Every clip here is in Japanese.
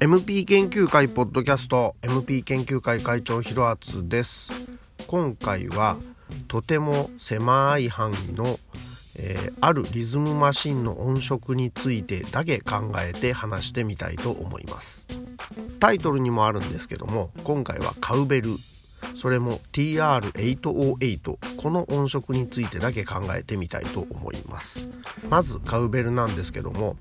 MP 研究会ポッドキャスト MP 研究会会長ひろあつです。今回はとても狭い範囲の、えー、あるリズムマシンの音色についてだけ考えて話してみたいと思います。タイトルにもあるんですけども今回はカウベル。それも TR808 この音色についてだけ考えてみたいと思います。まずカウベルなんですけども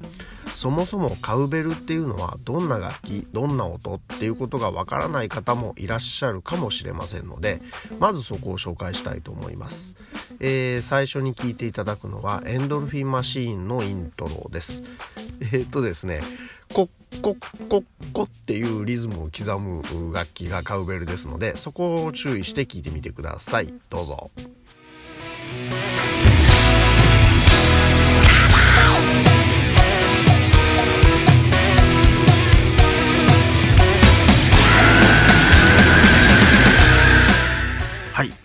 そもそもカウベルっていうのはどんな楽器どんな音っていうことがわからない方もいらっしゃるかもしれませんのでまずそこを紹介したいと思います、えー、最初に聞いていただくのはエンドルフィンマシーンのイントロです。えー、っとですねコッコッコッコっていうリズムを刻む楽器がカウベルですのでそこを注意して聞いてみてくださいどうぞ。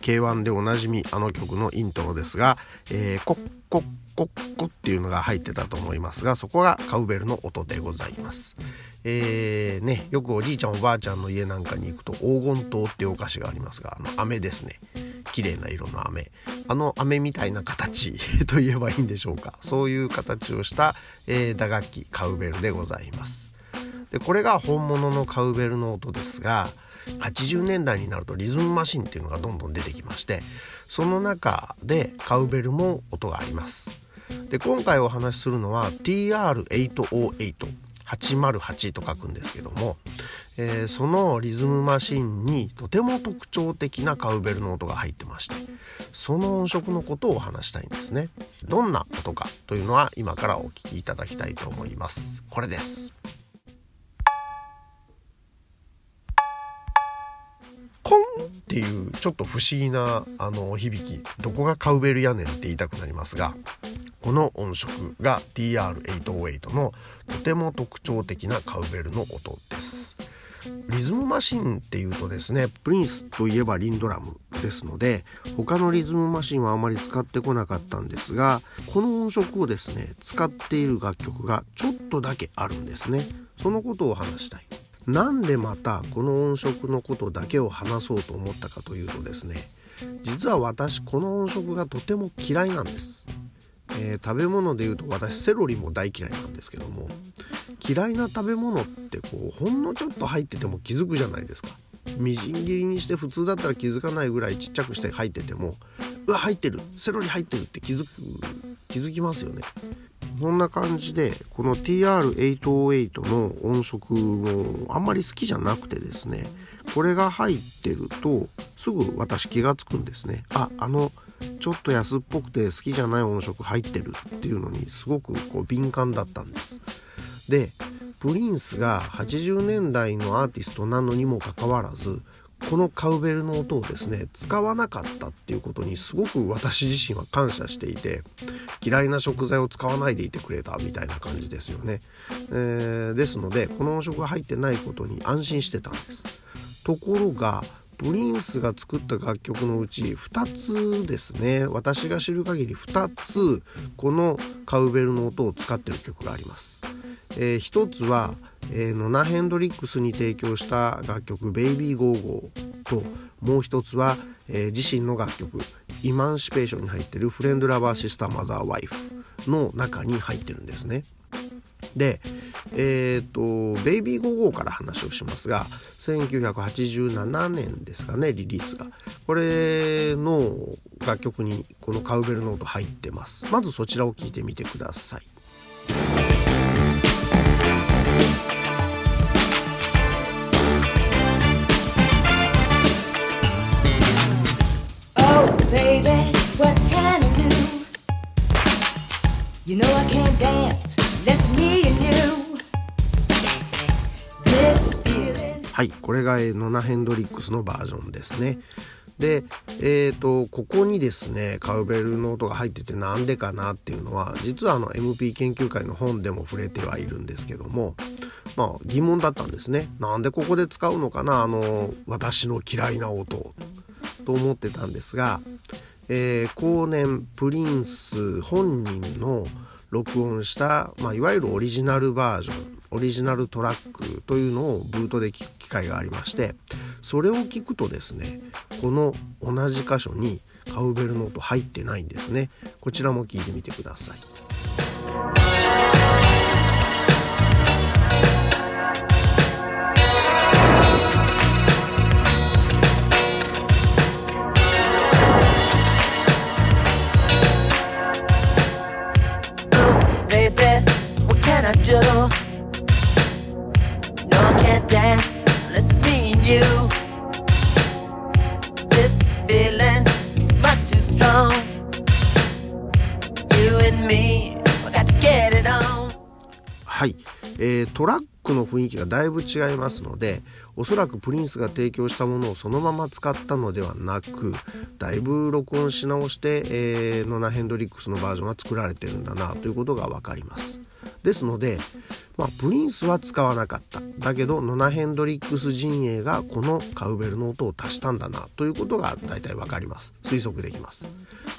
K1 でおなじみあの曲のイントロですが、えー、コッコッコッコっていうのが入ってたと思いますがそこがカウベルの音でございます。えー、ねよくおじいちゃんおばあちゃんの家なんかに行くと黄金糖っていうお菓子がありますがあの飴ですね。綺麗な色の飴。あの飴みたいな形 と言えばいいんでしょうか。そういう形をした、えー、打楽器カウベルでございます。でこれが本物のカウベルの音ですが80年代になるとリズムマシンっていうのがどんどん出てきましてその中でカウベルも音があります。で今回お話しするのは TR808 と書くんですけども、えー、そのリズムマシンにとても特徴的なカウベルの音が入ってましてその音色のことをお話したいんですね。どんな音かというのは今からお聞きいただきたいと思います。これです。コンっていうちょっと不思議なあの響きどこがカウベルやねんって言いたくなりますがこの音色が TR808 のとても特徴的なカウベルの音です。リズムマシンっていうとですねプリンスといえばリンドラムですので他のリズムマシンはあまり使ってこなかったんですがこの音色をですね使っている楽曲がちょっとだけあるんですね。そのことを話したい。なんでまたこの音色のことだけを話そうと思ったかというとですね実は私この音色がとても嫌いなんです、えー、食べ物でいうと私セロリも大嫌いなんですけども嫌いな食べ物ってこうほんのちょっと入ってても気づくじゃないですか。みじん切りにして普通だったら気づかないぐらいちっちゃくして入っててもうわ入ってるセロリ入ってるって気づく気づきますよね。そんな感じでこの TR808 の音色もあんまり好きじゃなくてですねこれが入ってるとすぐ私気がつくんですね。ああのちょっと安っぽくて好きじゃない音色入ってるっていうのにすごくこう敏感だったんです。でプリンスが80年代のアーティストなのにもかかわらずこのカウベルの音をですね使わなかったっていうことにすごく私自身は感謝していて嫌いな食材を使わないでいてくれたみたいな感じですよね、えー、ですのでこの音色が入ってないことに安心してたんです。ところがプリンスが作った楽曲のうち2つですね私が知る限り2つこのカウベルの音を使ってる曲があります、えー、1つはえー、ノナ・ヘンドリックスに提供した楽曲「ベイビー・ゴーゴー」ともう一つは、えー、自身の楽曲「イマンシペーション」に入ってる「フレンド・ラバー・シスター・マザー・ワイフ」の中に入ってるんですね。でえっ、ー、と「ベイビー・ゴーゴー」から話をしますが1987年ですかねリリースがこれの楽曲にこのカウベルの音入ってますまずそちらを聞いてみてください。You know I can't dance, that's me and you. はいこれがノナ・ヘンドリックスのバージョンですね。でえーと、ここにですねカウベルの音が入っててなんでかなっていうのは実はあの MP 研究会の本でも触れてはいるんですけどもまあ疑問だったんですね。なんでここで使うのかなあの私の嫌いな音と思ってたんですが、えー、後年プリンス本人の録音した、まあ、いわゆるオリジナルバージョンオリジナルトラックというのをブートで聞く機会がありましてそれを聞くとですねこの同じ箇所にカウベルノート入ってないんですねこちらも聞いてみてください。はい、えー、トラックの雰囲気がだいぶ違いますのでおそらくプリンスが提供したものをそのまま使ったのではなくだいぶ録音し直して、えー、ノナ・ヘンドリックスのバージョンが作られてるんだなということが分かります。ですので、まあ、プリンスは使わなかった。だけどノナ・ヘンドリックス陣営がこのカウベルの音を足したんだな。ということが大体分かります。推測できます。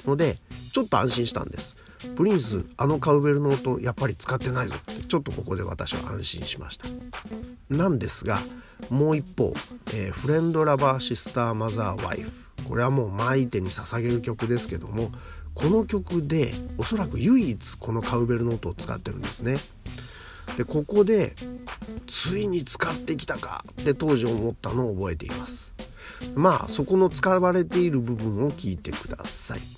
のでちょっと安心したんです。プリンスあのカウベルの音やっぱり使ってないぞ。ってちょっとここで私は安心しました。なんですがもう一方、えー、フレンドラバーシスターマザーワイフ。これはもうマイテに捧げる曲ですけどもこの曲でおそらく唯一このカウベルの音を使ってるんですね。でここでついに使ってきたかって当時思ったのを覚えています。まあそこの使われている部分を聞いてください。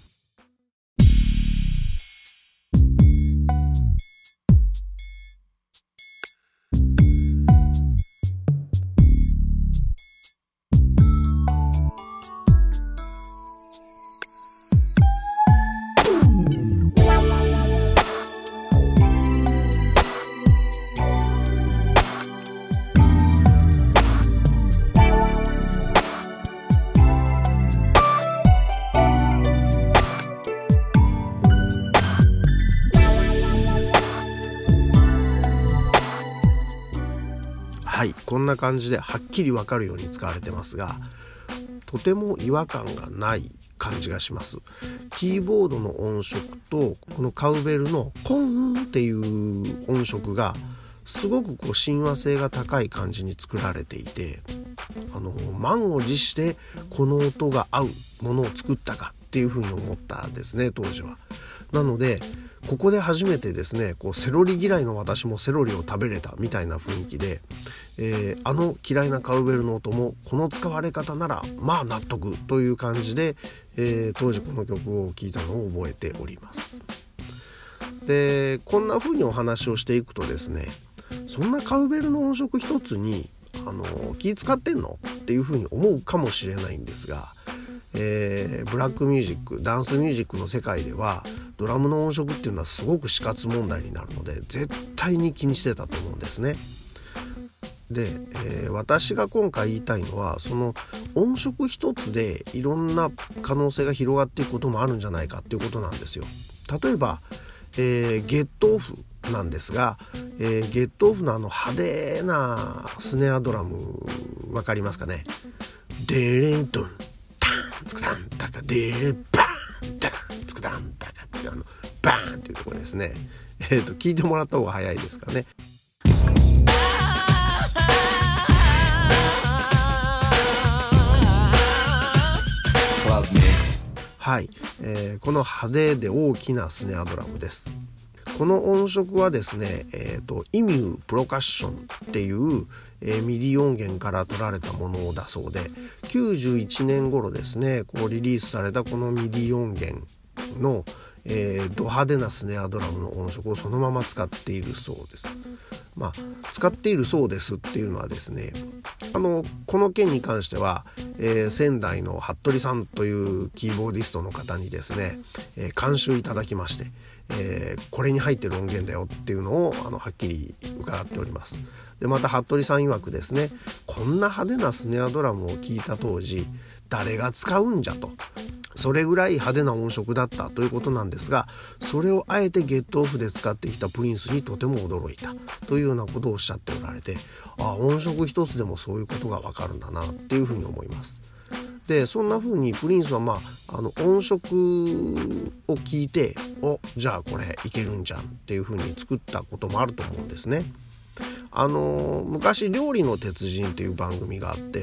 な感じではっきりわかるように使われてますがとても違和感がない感じがしますキーボードの音色とこのカウベルのコンっていう音色がすごくこう親和性が高い感じに作られていてあの満を持してこの音が合うものを作ったかっていうふうに思ったんですね当時は。なのでここで初めてですねこうセロリ嫌いの私もセロリを食べれたみたいな雰囲気で、えー、あの嫌いなカウベルの音もこの使われ方ならまあ納得という感じで、えー、当時この曲を聴いたのを覚えております。でこんな風にお話をしていくとですねそんなカウベルの音色一つにあの気使ってんの？っていう風に思うかもしれないんですがえー、ブラックミュージックダンスミュージックの世界ではドラムの音色っていうのはすごく死活問題になるので絶対に気にしてたと思うんですね。で、えー、私が今回言いたいのはその音色一つでいろんな可能性が広がっていくこともあるんじゃないかっていうことなんですよ。例えば、えー、ゲットオフなんですが、えー、ゲットオフのあの派手なスネアドラム分かりますかね？デレントンつくだんたかでーバーンダンつくだんたかってあのバーンっていうところですね。えっ、ー、と聞いてもらった方が早いですかね。はい、えー、この派手で大きなスネアドラムですこの音色はですね、えーと、 E-mu Procussion っていう、えー、 MIDI 音源から取られたものだそうで91年頃ですねこうリリースされたこの MIDI 音源の、えー、ド派手なスネアドラムの音色をそのまま使っているそうです。まあ、使っているそうですっていうのはですねあのこの件に関しては、えー、仙台の服部さんというキーボーディストの方にですね、えー、監修いただきまして、えー、これに入ってる音源だよっていうのをあのはっきり伺っております。でまた服部さん曰くですねこんな派手なスネアドラムを聴いた当時誰が使うんじゃと。それぐらい派手な音色だったということなんですがそれをあえてゲットオフで使ってきたプリンスにとても驚いたというようなことをおっしゃっておられてあ音色一つでもそういうことがわかるんだなっていうふうに思います。でそんな風にプリンスはまああの音色を聞いておじゃあこれいけるんじゃんっていう風に作ったこともあると思うんですね。あの昔「料理の鉄人」っていう番組があって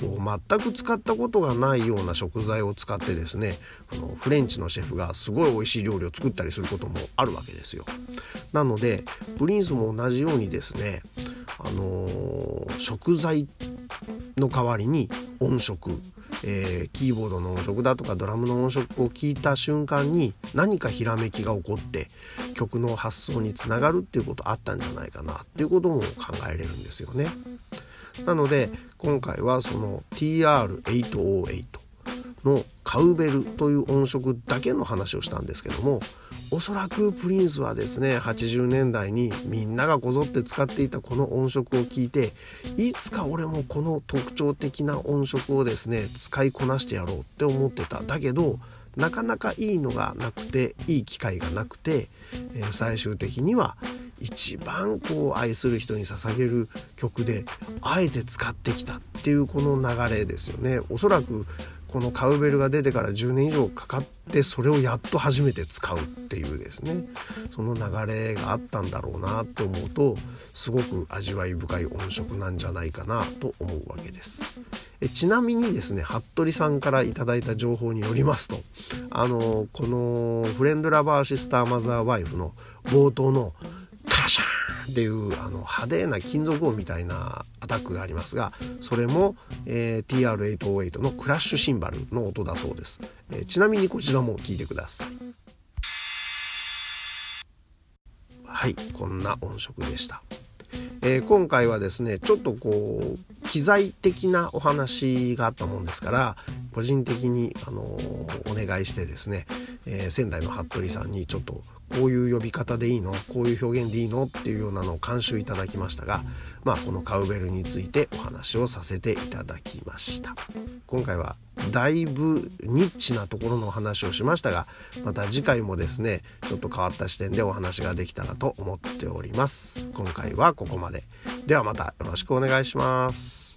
こう全く使ったことがないような食材を使ってですねこのフレンチのシェフがすごい美味しい料理を作ったりすることもあるわけですよ。なのでプリンスも同じようにですね、あのー、食材の代わりに音色えー、キーボードの音色だとかドラムの音色を聞いた瞬間に何かひらめきが起こって曲の発想につながるっていうことあったんじゃないかなっていうことも考えれるんですよね。なので今回はその TR808 のカウベルという音色だけの話をしたんですけどもおそらくプリンスはですね80年代にみんながこぞって使っていたこの音色を聞いていつか俺もこの特徴的な音色をですね使いこなしてやろうって思ってただけどなかなかいいのがなくていい機会がなくて、えー、最終的には一番こう愛する人に捧げる曲であえて使ってきたっていうこの流れですよねおそらくこのカウベルが出てから10年以上かかってそれをやっと初めて使うっていうですねその流れがあったんだろうなと思うとすごく味わい深い音色なんじゃないかなと思うわけです。えちなみにですね服部さんから頂いた情報によりますとあのこの「フレンドラバーシスターマザーワイフ」の冒頭のカシャーンっていうあの派手な金属音みたいなアタックがありますがそれも、えー、TR808 のクラッシュシンバルの音だそうです、え、ちなみにこちらも聞いてください。はいこんな音色でした、えー、今回はですねちょっとこう機材的なお話があったもんですから個人的に、あのお願いしてですね、えー、仙台の服部さんにちょっとこういう呼び方でいいの？こういう表現でいいの？っていうようなのを監修いただきましたが、まあ、このカウベルについてお話をさせていただきました。今回はだいぶニッチなところのお話をしましたがまた次回もですねちょっと変わった視点でお話ができたらと思っております。今回はここまで。ではまたよろしくお願いします。